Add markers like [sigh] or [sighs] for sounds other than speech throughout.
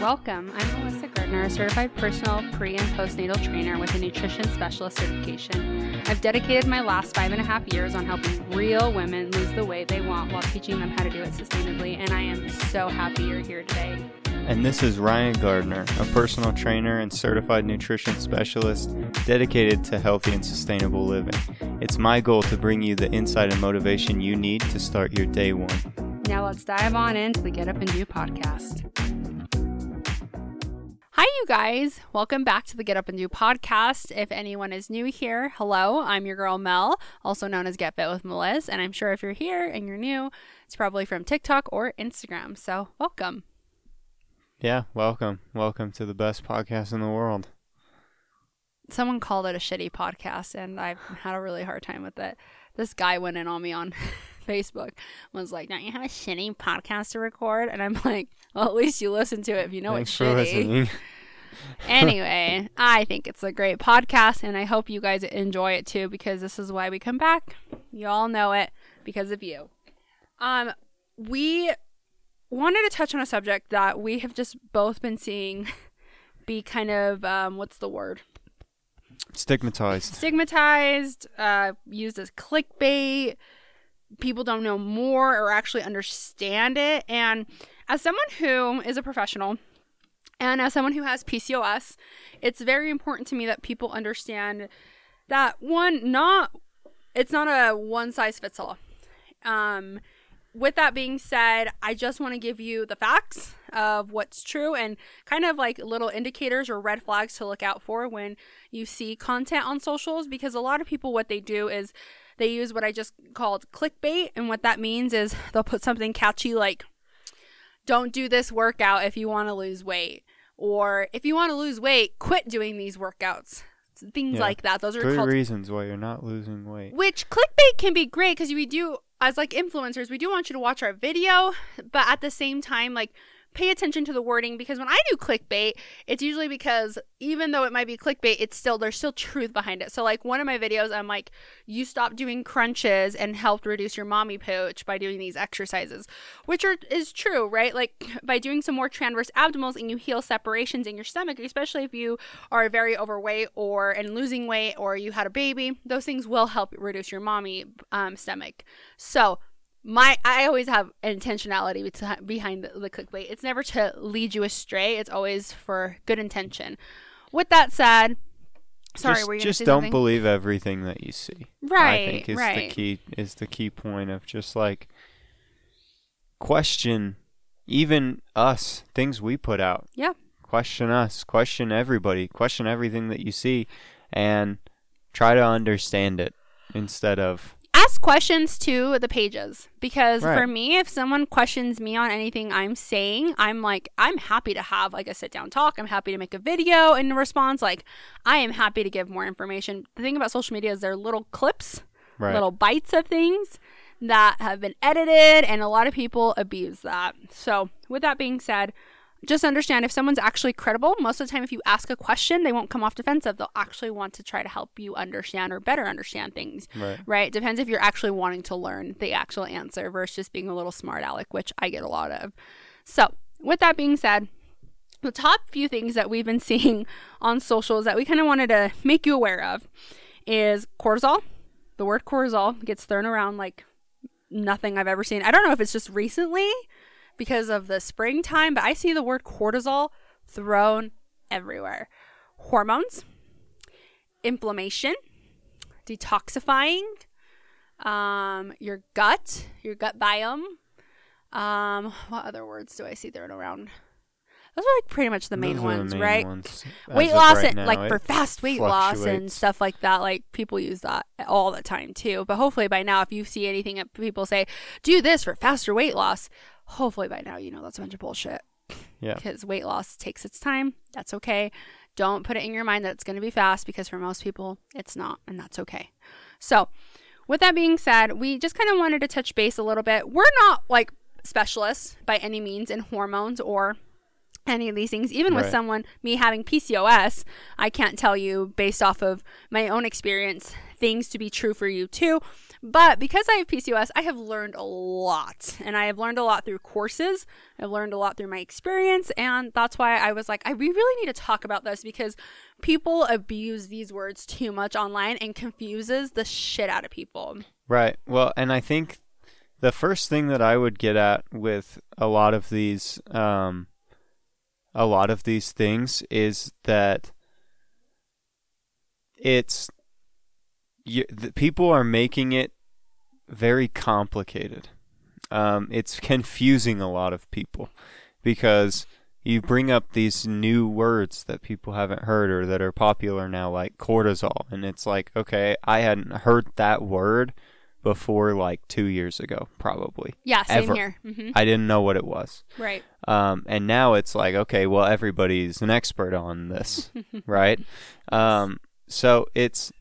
Welcome. I'm Melissa Gardner, a certified personal pre and postnatal trainer with a nutrition specialist certification. I've dedicated my last five and a half years on helping real women lose the weight they want while teaching them how to do it sustainably, and I am so happy you're here today. And this is Ryan Gardner, a personal trainer and certified nutrition specialist dedicated to healthy and sustainable living. It's my goal to bring you the insight and motivation you need to start your day one. Now let's dive on into the Get Up and Do podcast. Hi, you guys. Welcome back to the Get Up and Do podcast. If anyone is new here, hello. I'm your girl Mel, also known as Get Fit with Melissa. And I'm sure if you're here and you're new, it's probably from TikTok or Instagram. So welcome. Yeah, welcome. Welcome to the best podcast in the world. Someone called it a shitty podcast, and I've had a really hard time with it. This guy went in on me on [laughs] Facebook, was like, Don't you have a shitty podcast to record? And I'm like, Well, at least you listen to it if you know Thanks it's shitty. [laughs] anyway, I think it's a great podcast, and I hope you guys enjoy it too because this is why we come back. You all know it because of you. Um, we wanted to touch on a subject that we have just both been seeing [laughs] be kind of um, what's the word Stigmatized. stigmatized, uh, used as clickbait. People don't know more or actually understand it. And as someone who is a professional and as someone who has PCOS, it's very important to me that people understand that one, not it's not a one size fits all. Um, with that being said, I just want to give you the facts of what's true and kind of like little indicators or red flags to look out for when you see content on socials because a lot of people what they do is they use what I just called clickbait and what that means is they'll put something catchy like don't do this workout if you want to lose weight or if you want to lose weight quit doing these workouts things Yeah. like that those are Three called reasons why you're not losing weight. which clickbait can be great because we do, as like influencers, we do want you to watch our video, but at the same time, like pay attention to the wording because when I do clickbait, it's usually because even though it might be clickbait, it's still there's still truth behind it. So like one of my videos, I'm like, you stopped doing crunches and helped reduce your mommy pooch by doing these exercises, which are is true, right? Like [clears throat] by doing some more transverse abdominals and you heal separations in your stomach, especially if you are very overweight or and losing weight or you had a baby, those things will help reduce your mommy um, stomach. So my I always have intentionality behind the, the clickbait. It's never to lead you astray. It's always for good intention. With that said, sorry, just, were you just don't something? believe everything that you see. Right, I think is right. the key is the key point of just like question even us things we put out. Yeah. Question us, question everybody, question everything that you see and try to understand it instead of questions to the pages. Because for me if someone questions me on anything i'm saying i'm like i'm happy to have like a sit down talk. I'm happy to make a video in response. Like i am happy to give more information. The thing about social media is they're little clips right. little bites of things that have been edited and a lot of people abuse that. So with that being said just understand if someone's actually credible most of the time if you ask a question they won't come off defensive they'll actually want to try to help you understand or better understand things Right. right depends if you're actually wanting to learn the actual answer versus just being a little smart aleck which i get a lot of so with that being said the top few things that we've been [laughs] seeing on socials that we kind of wanted to make you aware of is cortisol the word cortisol gets thrown around like nothing I've ever seen. I don't know if it's just recently because of the springtime, but I see the word cortisol thrown everywhere. Hormones, inflammation, detoxifying, um, your gut, your gut biome. Um, what other words do I see thrown around? Those are like pretty much the main Those are the ones, main right? ones weight loss right and now. like for fast weight loss and stuff like that like people use that all the time too but hopefully by now if you see anything that people say do this for faster weight loss hopefully by now you know that's a bunch of bullshit Yeah. because weight loss takes its time that's okay don't put it in your mind that it's going to be fast because for most people it's not and that's okay so with that being said we just kind of wanted to touch base a little bit we're not like specialists by any means in hormones or any of these things. Even with someone, me having PCOS, I can't tell you based off of my own experience things to be true for you too. But because I have PCOS, I have learned a lot. And I have learned a lot through courses. I've learned a lot through my experience. And that's why I was like, I we really need to talk about this because people abuse these words too much online and confuses the shit out of people. Right. Well, and I think the first thing that I would get at with a lot of these, um, a lot of these things is that it's you, the people are making it very complicated. Um, it's confusing a lot of people because you bring up these new words that people haven't heard or that are popular now, like cortisol, and it's like, okay, I hadn't heard that word before like two years ago, probably. Yeah, same Ever. here. hmm I didn't know what it was. Right. Um, and now it's like, okay, well, everybody's an expert on this, [laughs] right? Um, so it's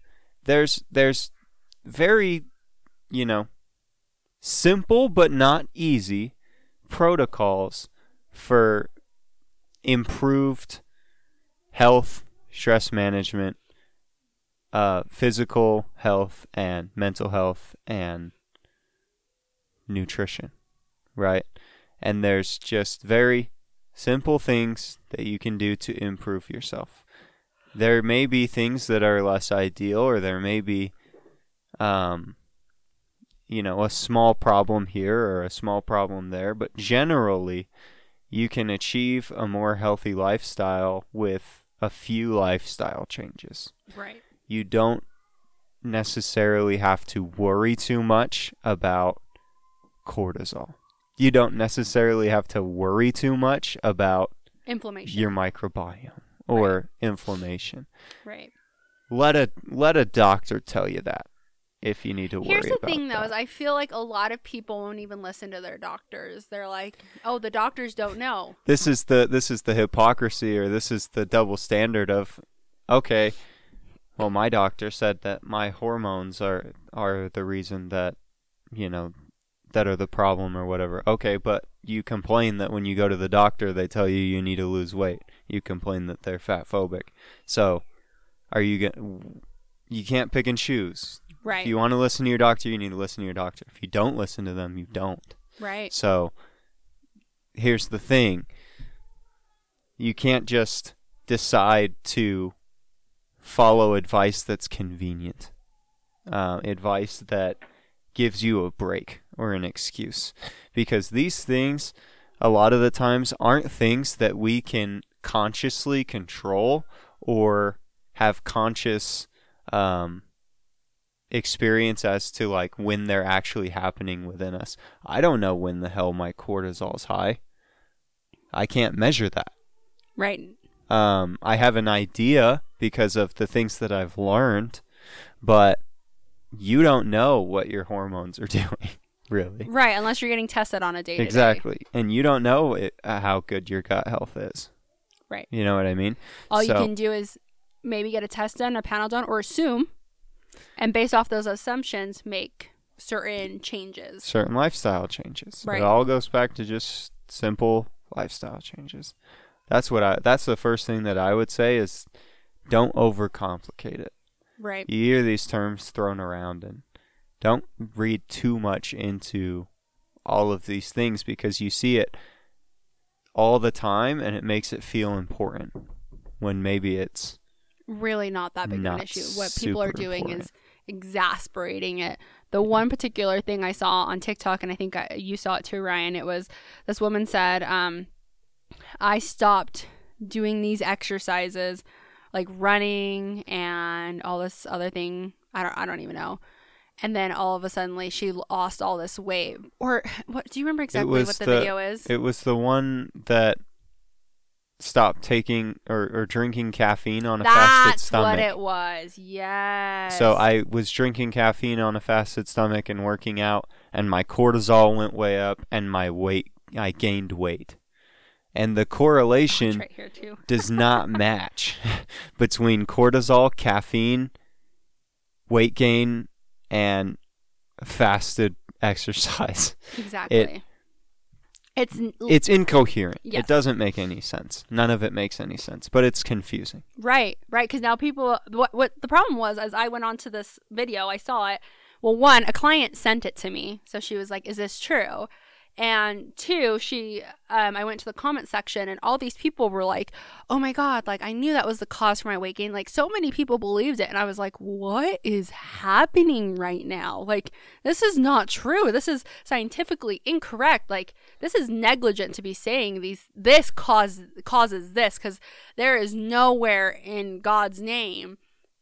there's there's very, you know, simple but not easy protocols for improved health, stress management, uh, physical health, and mental health, and nutrition, right? And there's just very simple things that you can do to improve yourself. There may be things that are less ideal, or there may be, um, you know, a small problem here or a small problem there, but generally, you can achieve a more healthy lifestyle with a few lifestyle changes. Right. You don't necessarily have to worry too much about cortisol. You don't necessarily have to worry too much about Inflammation. your microbiome or inflammation. right. Let a let a doctor tell you that if you need to worry Here's the about thing, though, that. is I feel like a lot of people won't even listen to their doctors. They're like, "Oh, the doctors don't know." this is the this is the hypocrisy or this is the double standard of okay well my doctor said that my hormones are are the reason that you know that are the problem or whatever okay but you complain that when you go to the doctor they tell you you need to lose weight you complain that they're fat phobic so are you going you can't pick and choose Right. if you want to listen to your doctor you need to listen to your doctor if you don't listen to them you don't right. so here's the thing you can't just decide to follow advice that's convenient, uh, advice that gives you a break or an excuse. Because these things, a lot of the times, aren't things that we can consciously control or have conscious um, experience as to like when they're actually happening within us. I don't know when the hell my cortisol's high. I can't measure that. Right. Um, I have an idea because of the things that I've learned, but you don't know what your hormones are [laughs] doing, really. Right. Unless you're getting tested on a day. Exactly. And you don't know it, uh, how good your gut health is. Right. You know what I mean? All you can do is maybe get a test done, a panel done, or assume, and based off those assumptions, make certain changes. Certain lifestyle changes. Right. It all goes back to just simple lifestyle changes. That's what I that's the first thing that I would say is don't overcomplicate it. Right. You hear these terms thrown around and don't read too much into all of these things because you see it all the time and it makes it feel important when maybe it's Really not that big of an issue. What people are doing important. is exasperating it. The one particular thing I saw on TikTok, and I think I, you saw it too, Ryan, it was this woman said, um, I stopped doing these exercises like running and all this other thing. I don't I don't even know. And then all of a sudden she lost all this weight. Or [sighs] what do you remember exactly what the, the- video is? it was the one that stopped taking or, or drinking caffeine on a fasted That's stomach. what it was. Yes. So I was drinking caffeine on a fasted stomach and working out, and my cortisol went way up, and my weight, I gained weight. And the correlation right [laughs] does not match [laughs] between cortisol, caffeine, weight gain, and fasted exercise. Exactly. It's It's incoherent. Yes. It doesn't make any sense. None of it makes any sense, but it's confusing. Right, right. Because now people, what what the problem was, as I went on to this video, I saw it. Well, one, a client sent it to me, so she was like, "Is this true?" And two, she, um, I went to the comment section, and all these people were like, "Oh my god, like I knew that was the cause for my weight gain." Like so many people believed it, and I was like, "What is happening right now? Like this is not true. This is scientifically incorrect. Like this is negligent to be saying these. This cause causes this because there is nowhere in God's name."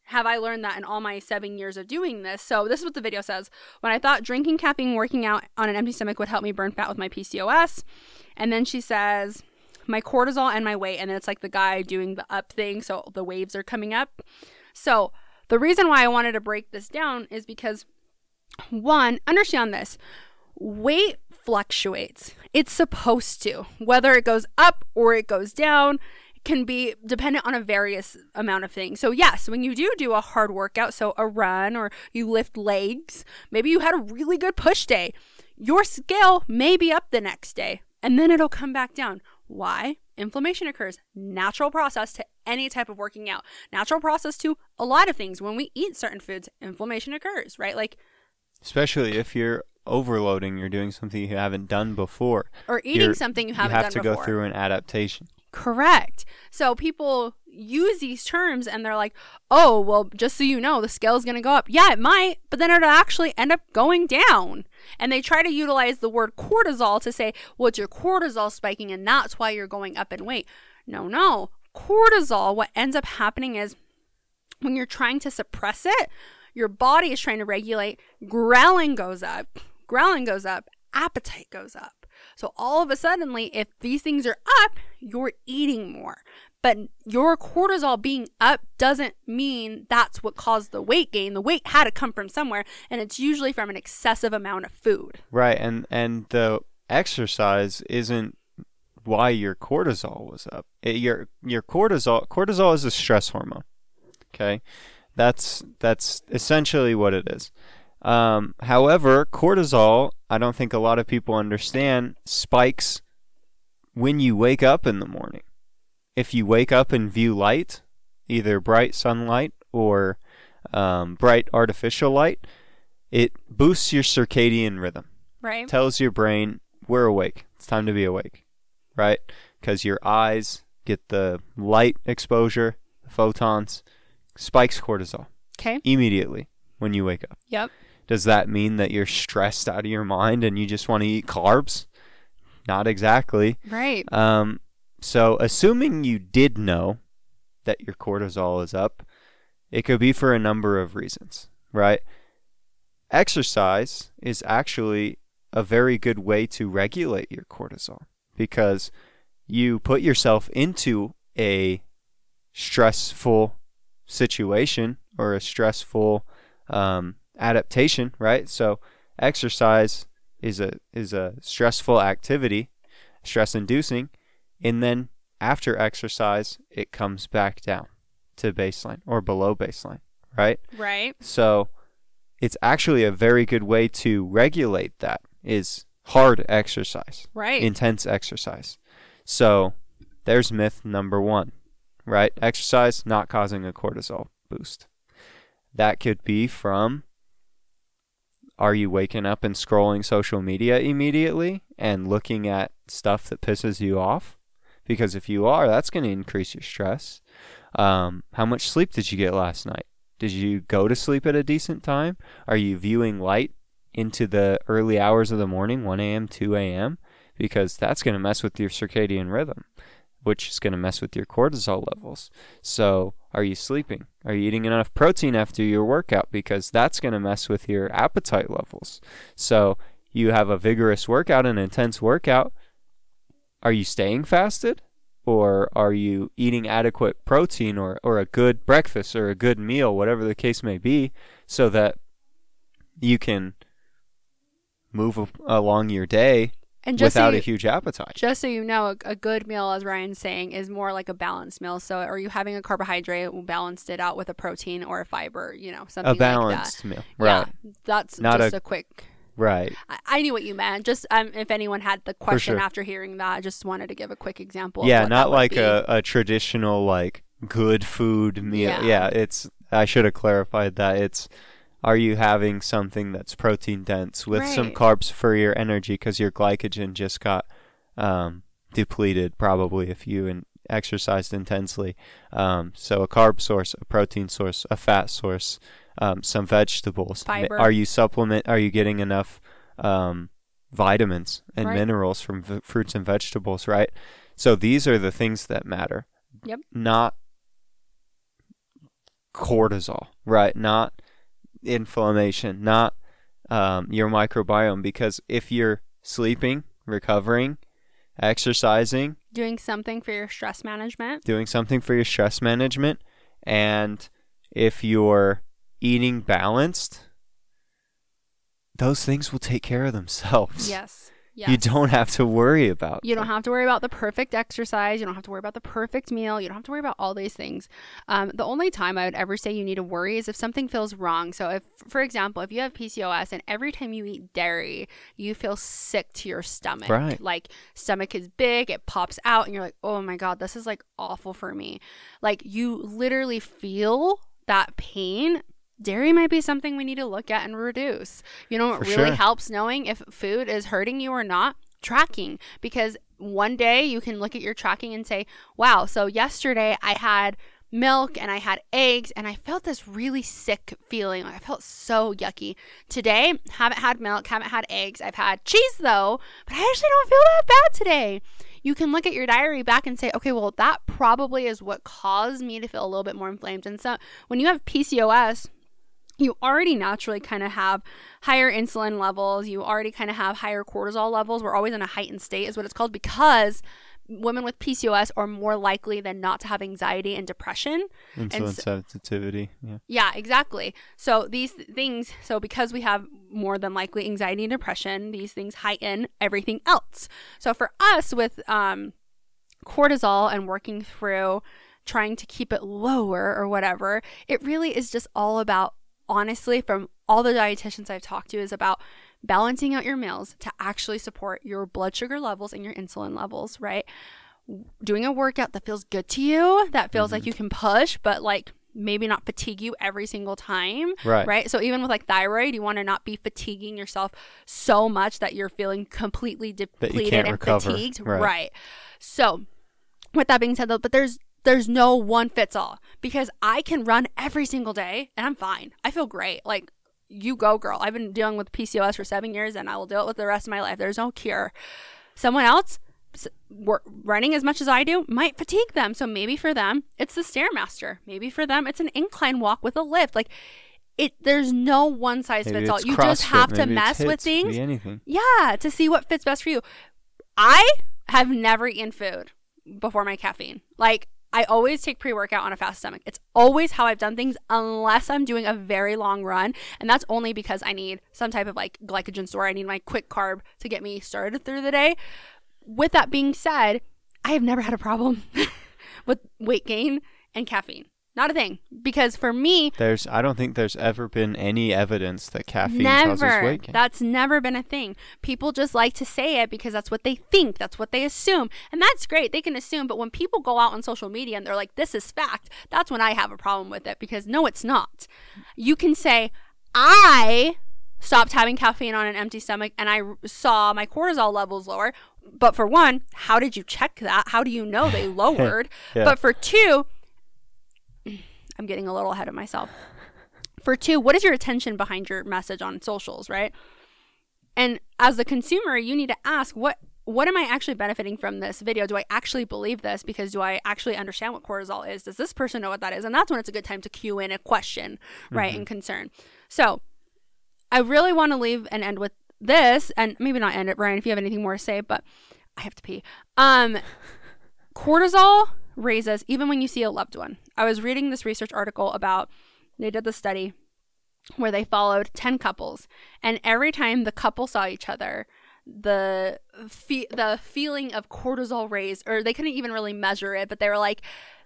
Have I learned that in all my seven years of doing this. So this is what the video says. When I thought drinking, caffeine, working out on an empty stomach would help me burn fat with my PCOS. And then she says, my cortisol and my weight. And then it's like the guy doing the up thing. So the waves are coming up. So the reason why I wanted to break this down is because one, understand this. Weight fluctuates. It's supposed to. Whether it goes up or it goes down, can be dependent on a various amount of things. So yes, when you do do a hard workout, so a run or you lift legs, maybe you had a really good push day, your scale may be up the next day and then it'll come back down. Why? Inflammation occurs. Natural process to any type of working out. Natural process to a lot of things. When we eat certain foods, inflammation occurs, right? Like Especially if you're overloading, you're doing something you haven't done before. or eating You're- something you haven't You have to before. go through an adaptation. Correct. So people use these terms and they're like, oh, well, just so you know, the scale is going to go up. Yeah, it might, but then it'll actually end up going down. And they try to utilize the word cortisol to say, well, it's your cortisol spiking and that's why you're going up in weight. No, no. Cortisol, what ends up happening is when you're trying to suppress it, your body is trying to regulate, ghrelin goes up, ghrelin goes up, appetite goes up. So all of a suddenly, if these things are up, you're eating more. But your cortisol being up doesn't mean that's what caused the weight gain. The weight had to come from somewhere, and it's usually from an excessive amount of food. Right, and and the exercise isn't why your cortisol was up. It, your your cortisol cortisol is a stress hormone. Okay, that's that's essentially what it is. Um, however, cortisol, I don't think a lot of people understand, spikes when you wake up in the morning. If you wake up and view light, either bright sunlight or um, bright artificial light, it boosts your circadian rhythm Right? tells your brain we're awake. It's time to be awake, right? Because your eyes get the light exposure, the photons, spikes cortisol Okay. immediately when you wake up. Yep. Does that mean that you're stressed out of your mind and you just want to eat carbs? Not exactly. Right. Um, so, assuming you did know that your cortisol is up, it could be for a number of reasons, right? Exercise is actually a very good way to regulate your cortisol because you put yourself into a stressful situation or a stressful um, adaptation, right? So, exercise is a is a stressful activity, stress inducing, and then after exercise it comes back down to baseline or below baseline, right? Right. So it's actually a very good way to regulate that is hard exercise, Right. intense exercise. So there's myth number 1, right? Exercise not causing a cortisol boost. That could be from are you waking up and scrolling social media immediately and looking at stuff that pisses you off? Because if you are, that's going to increase your stress. Um, how much sleep did you get last night? Did you go to sleep at a decent time? Are you viewing light into the early hours of the morning, 1 a.m., 2 a.m.? Because that's going to mess with your circadian rhythm, which is going to mess with your cortisol levels. So, are you sleeping? Are you eating enough protein after your workout? Because that's going to mess with your appetite levels. So, you have a vigorous workout, an intense workout. Are you staying fasted? Or are you eating adequate protein or, or a good breakfast or a good meal, whatever the case may be, so that you can move along your day And just without so a huge appetite? just so you know, a, a good meal, as Ryan's saying, is more like a balanced meal. So, are you having a carbohydrate, balanced it out with a protein or a fiber? You know, something A like that. balanced meal, right? Yeah, that's Not just a- a, quick Right. I, I knew what you meant. Just um, if anyone had the question sure. after hearing that, I just wanted to give a quick example. of yeah, not like a, a traditional like good food meal. Yeah. Yeah. it's I should have clarified that. It's are you having something that's protein dense with some carbs for your energy because your glycogen just got um, depleted probably if you in, exercised intensely. Um, so a carb source, a protein source, a fat source, um, some vegetables. Fiber. Are you supplement? Are you getting enough um, vitamins and Right. minerals from v- fruits and vegetables? Right. So these are the things that matter. Yep. Not cortisol, right? Not inflammation, not um, your microbiome. Because if you're sleeping, recovering, exercising, doing something for your stress management. doing something for your stress management, and if you're eating balanced, those things will take care of themselves. Yes. Yes. You don't have to worry about. You don't have to worry about the perfect exercise. You don't have to worry about the perfect meal. You don't have to worry about all these things. Um, the only time I would ever say you need to worry is if something feels wrong. So, if, for example, if you have PCOS and every time you eat dairy, you feel sick to your stomach, Right. like stomach is big, it pops out, and you're like, oh my God, this is like awful for me. Like, you literally feel that pain. Dairy might be something we need to look at and reduce. You know, it really sure. helps knowing if food is hurting you or not tracking because one day you can look at your tracking and say, wow, so yesterday I had milk and I had eggs and I felt this really sick feeling. Like I felt so yucky. Today, haven't had milk, haven't had eggs. I've had cheese though, but I actually don't feel that bad today. You can look at your diary back and say, okay, well, that probably is what caused me to feel a little bit more inflamed. And so when you have PCOS, you already naturally kind of have higher insulin levels. You already kind of have higher cortisol levels. We're always in a heightened state, is what it's called, because women with PCOS are more likely than not to have anxiety and depression. Insulin s- sensitivity. Yeah. Yeah, exactly. So these things, so because we have more than likely anxiety and depression, these things heighten everything else. So for us with um, cortisol and working through trying to keep it lower or whatever, it really is just all about, honestly, from all the dietitians I've talked to, is about balancing out your meals to actually support your blood sugar levels and your insulin levels, right? Doing a workout that feels good to you, that feels like you can push, but like maybe not fatigue you every single time. Right. Right. So even with like thyroid, you want to not be fatiguing yourself so much that you're feeling completely depleted and recover. fatigued. Right. right. So with that being said though, but there's there's no one fits all because I can run every single day and I'm fine. I feel great. Like you go girl. I've been dealing with PCOS for 7 years and I will deal with the rest of my life. There's no cure. Someone else running as much as I do might fatigue them. So maybe for them it's the stairmaster. Maybe for them it's an incline walk with a lift. Like it there's no one size Maybe fits all. You just have to mess with hits, things anything. yeah, to see what fits best for you. I have never eaten food before my caffeine. Like, I always take pre workout on a fast stomach. It's always how I've done things, unless I'm doing a very long run. And that's only because I need some type of like glycogen store. I need my quick carb to get me started through the day. With that being said, I have never had a problem [laughs] with weight gain and caffeine. Not a thing. Because for me, There's I don't think there's ever been any evidence that caffeine causes weight gain. That's never been a thing. People just like to say it because that's what they think, that's what they assume. And that's great. They can assume, but when people go out on social media and they're like this is fact, that's when I have a problem with it because no it's not. You can say I stopped having caffeine on an empty stomach and I r- saw my cortisol levels lower. But for one, how did you check that? How do you know they [laughs] lowered? Yeah. But for two, I'm getting a little ahead of myself. For two, what is your attention behind your message on socials, right? And as the consumer, you need to ask what what am I actually benefiting from this video? Do I actually believe this? Because do I actually understand what cortisol is? Does this person know what that is? And that's when it's a good time to cue in a question, right, and concern. So I really want to leave and end with this, and maybe not end it, Ryan, if you have anything more to say, but I have to pee. Um, cortisol raises even when you see a loved one. I was reading this research article about they did the study where they followed 10 couples and every time the couple saw each other the fe- the feeling of cortisol raised or they couldn't even really measure it but they were like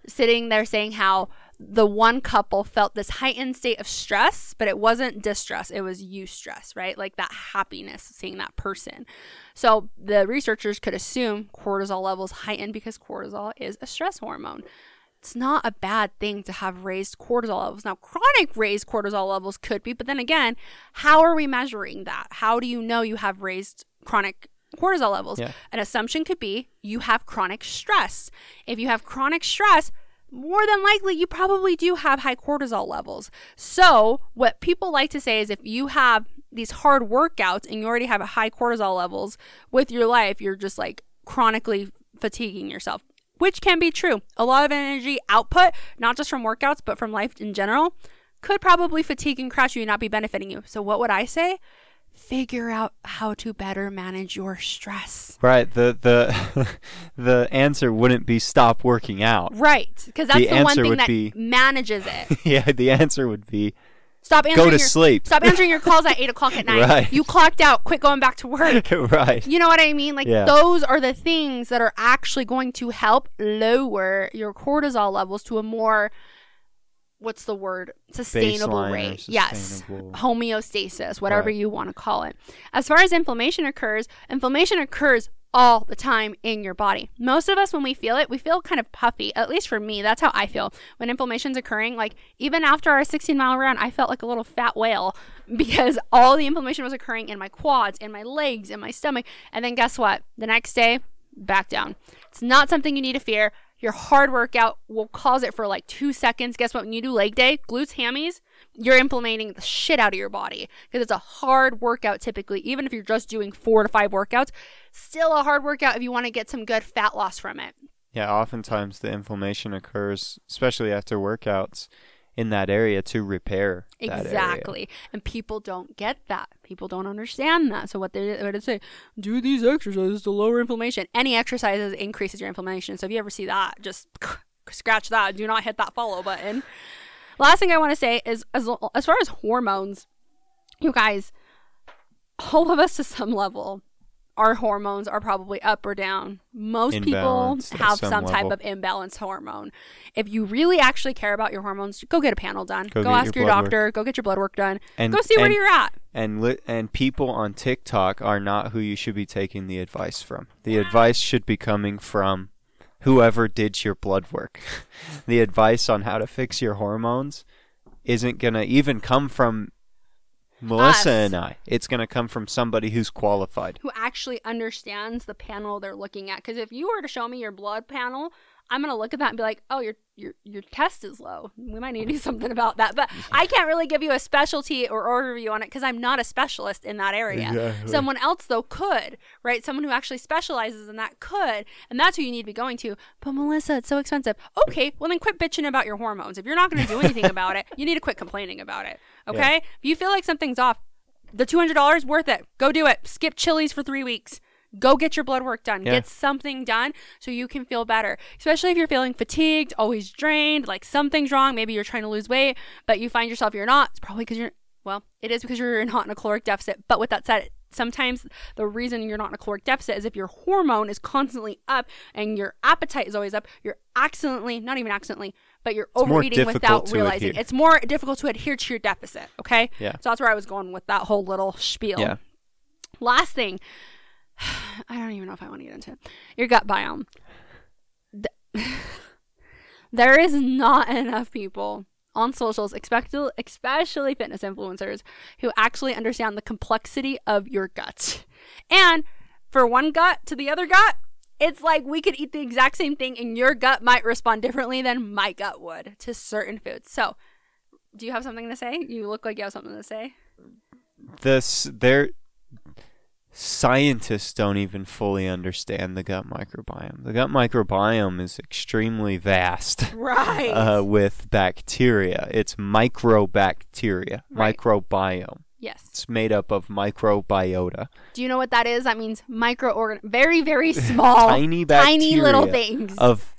sitting there saying how the one couple felt this heightened state of stress, but it wasn't distress, it was eustress, right? Like that happiness seeing that person. So the researchers could assume cortisol levels heightened because cortisol is a stress hormone. It's not a bad thing to have raised cortisol levels. Now, chronic raised cortisol levels could be, but then again, how are we measuring that? How do you know you have raised chronic cortisol levels? Yeah. An assumption could be you have chronic stress. If you have chronic stress, more than likely you probably do have high cortisol levels. So, what people like to say is if you have these hard workouts and you already have high cortisol levels with your life, you're just like chronically fatiguing yourself, which can be true. A lot of energy output, not just from workouts, but from life in general, could probably fatigue and crash you and not be benefiting you. So, what would I say? Figure out how to better manage your stress. Right. The the [laughs] the answer wouldn't be stop working out. Right, because that's The the, one thing that be- manages [laughs] it. yeah, the answer would be Stop answering go to your, sleep. Stop answering your calls at eight o'clock at [laughs] night. Right. You clocked out. Quit going back to work. right. You know what I mean? Like Yeah. those are the things that are actually going to help lower your cortisol levels to a more what's the word? Sustainable Baseline rate. Yes. Homeostasis, whatever Right. you want to call it. As far as inflammation occurs, inflammation occurs all the time in your body. Most of us when we feel it, we feel kind of puffy. At least for me, that's how I feel. When inflammation's occurring, like even after our 16 mile run, I felt like a little fat whale [laughs] because all the inflammation was occurring in my quads, in my legs, in my stomach. And then guess what? The next day, back down. It's not something you need to fear. Your hard workout will cause it for like two seconds. Guess what? When you do leg day, glutes, hammies, you're implementing the shit out of your body because it's a hard workout typically. Even if you're just doing four to five workouts, still a hard workout if you want to get some good fat loss from it. Yeah, oftentimes the inflammation occurs, especially after workouts, in that area to repair. Exactly. And people don't get that. People don't understand that. So what they what they say, do these exercises to lower inflammation. Any exercises increases your inflammation. So if you ever see that, just [laughs] scratch that. Do not hit that follow button. Last thing I want to say is as as far as hormones, you guys, all of us to some level, our hormones are probably up or down. Most people have some some, type of imbalance hormone. If you really actually care about your hormones, go get a panel done. Go Go, ask your your, blood work. doctor. Go get your blood work done. And go see where you're at. And li- and people on TikTok are not who you should be taking the advice from. The advice should be coming from whoever did your blood work. [laughs] the advice on how to fix your hormones isn't going to even come from Melissa Us. and I. It's going to come from somebody who's qualified. Who actually understands the panel they're looking at? Because if you were to show me your blood panel, I'm gonna look at that and be like, "Oh, your your your test is low. We might need to do [laughs] something about that." But I can't really give you a specialty or overview on it because I'm not a specialist in that area. Exactly. Someone else though could, right? Someone who actually specializes in that could, and that's who you need to be going to. But Melissa, it's so expensive. Okay, well then quit bitching about your hormones. If you're not gonna do anything about it, you need to quit complaining about it. Okay? If you feel like something's off, the two hundred dollars worth it. Go do it. Skip Chili's for three weeks. Go get your blood work done. Yeah. Get something done so you can feel better. Especially if you're feeling fatigued, always drained, like something's wrong. Maybe you're trying to lose weight, but you find yourself you're not. It's probably because you're well, it is because you're not in a caloric deficit. But with that said, sometimes the reason you're not in a caloric deficit is if your hormone is constantly up and your appetite is always up, you're accidentally, not even accidentally, but you're more overeating without realizing. adhere. It's more difficult to adhere to your deficit. Okay. Yeah. So that's where I was going with that whole little spiel. Yeah. Last thing, [sighs] I don't even know if I want to get into it. Your gut biome. Th- [laughs] there is not enough people on socials, especially fitness influencers, who actually understand the complexity of your gut. And for one gut to the other gut, it's like we could eat the exact same thing and your gut might respond differently than my gut would to certain foods. So, do you have something to say? You look like you have something to say. this there scientists don't even fully understand the gut microbiome. The gut microbiome is extremely vast. [laughs] Right. Uh, with bacteria, it's microbacteria, Right. microbiome. yes. It's made up of microbiota, Do you know what that is? That means microorgan, very very [laughs] small, tiny tiny little things. of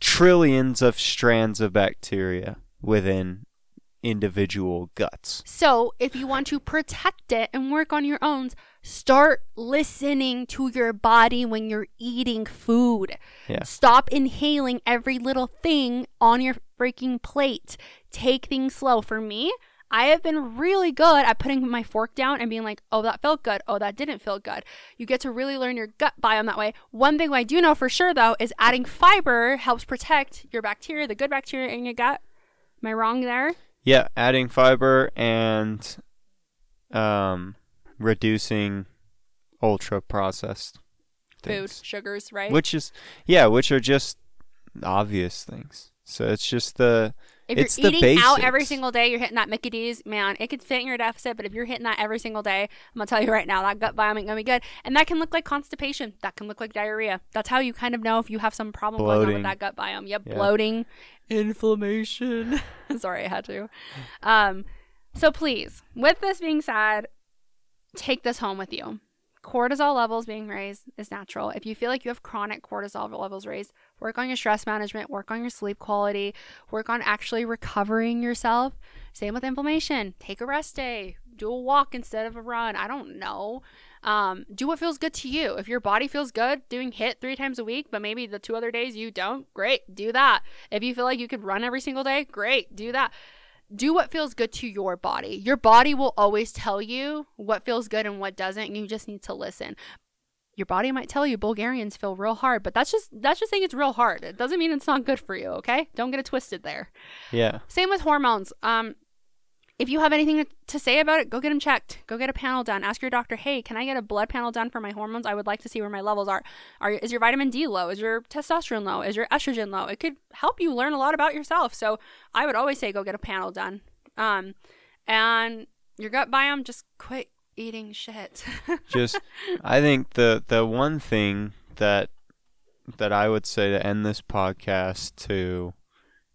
trillions of strands of bacteria within individual guts. So, if you want to protect it and work on your own, start listening to your body when you're eating food. Yeah. Stop inhaling every little thing on your freaking plate. Take things slow. For me, I have been really good at putting my fork down and being like, oh, that felt good. Oh, that didn't feel good. You get to really learn your gut biome that way. One thing I do know for sure, though, is adding fiber helps protect your bacteria, the good bacteria in your gut. Am I wrong there? Yeah, adding fiber and um, reducing ultra processed Food, sugars, right? Which is yeah, which are just obvious things. So it's just the if it's you're eating out every single day, you're hitting that Mickey D's, man, it could fit in your deficit, but if you're hitting that every single day, I'm gonna tell you right now, that gut biome ain't gonna be good. And that can look like constipation. That can look like diarrhea. That's how you kind of know if you have some problem going on with that gut biome. Yep, Yeah. bloating, inflammation. [laughs] Sorry, I had to. Um, so please, with this being said, take this home with you. Cortisol levels being raised is natural. If you feel like you have chronic cortisol levels raised, work on your stress management, work on your sleep quality, work on actually recovering yourself. Same with inflammation. Take a rest day, do a walk instead of a run. I don't know. Um, do what feels good to you. If your body feels good doing HIIT three times a week, but maybe the two other days you don't, great, do that. If you feel like you could run every single day, great, do that do what feels good to your body. Your body will always tell you what feels good and what doesn't. And you just need to listen. Your body might tell you Bulgarians feel real hard, but that's just that's just saying it's real hard. It doesn't mean it's not good for you, okay? Don't get it twisted there. yeah. Same with hormones. Um if you have anything to- say about it, go get them checked. Go get a panel done. Ask your doctor, "Hey, can I get a blood panel done for my hormones? I would like to see where my levels are. Are is your vitamin D low? Is your testosterone low? Is your estrogen low?" It could help you learn a lot about yourself. So, I would always say go get a panel done. Um and your gut biome just quit eating shit. [laughs] just I think the the one thing that that I would say to end this podcast to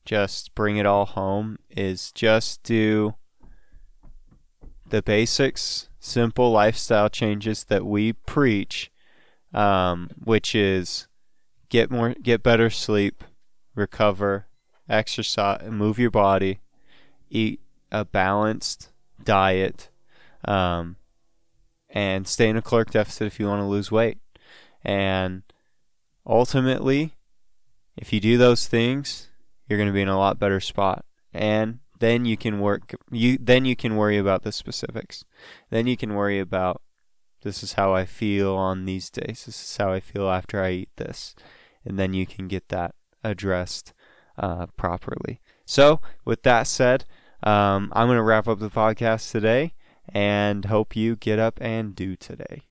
just bring it all home is just do the basics, simple lifestyle changes that we preach, um, which is get more, get better sleep, recover, exercise, move your body, eat a balanced diet, um, and stay in a caloric deficit if you want to lose weight. And ultimately, if you do those things, you're going to be in a lot better spot. And then you can work you then you can worry about the specifics. Then you can worry about this is how I feel on these days. This is how I feel after I eat this. And then you can get that addressed uh, properly. So, with that said, um, I'm going to wrap up the podcast today and hope you get up and do today.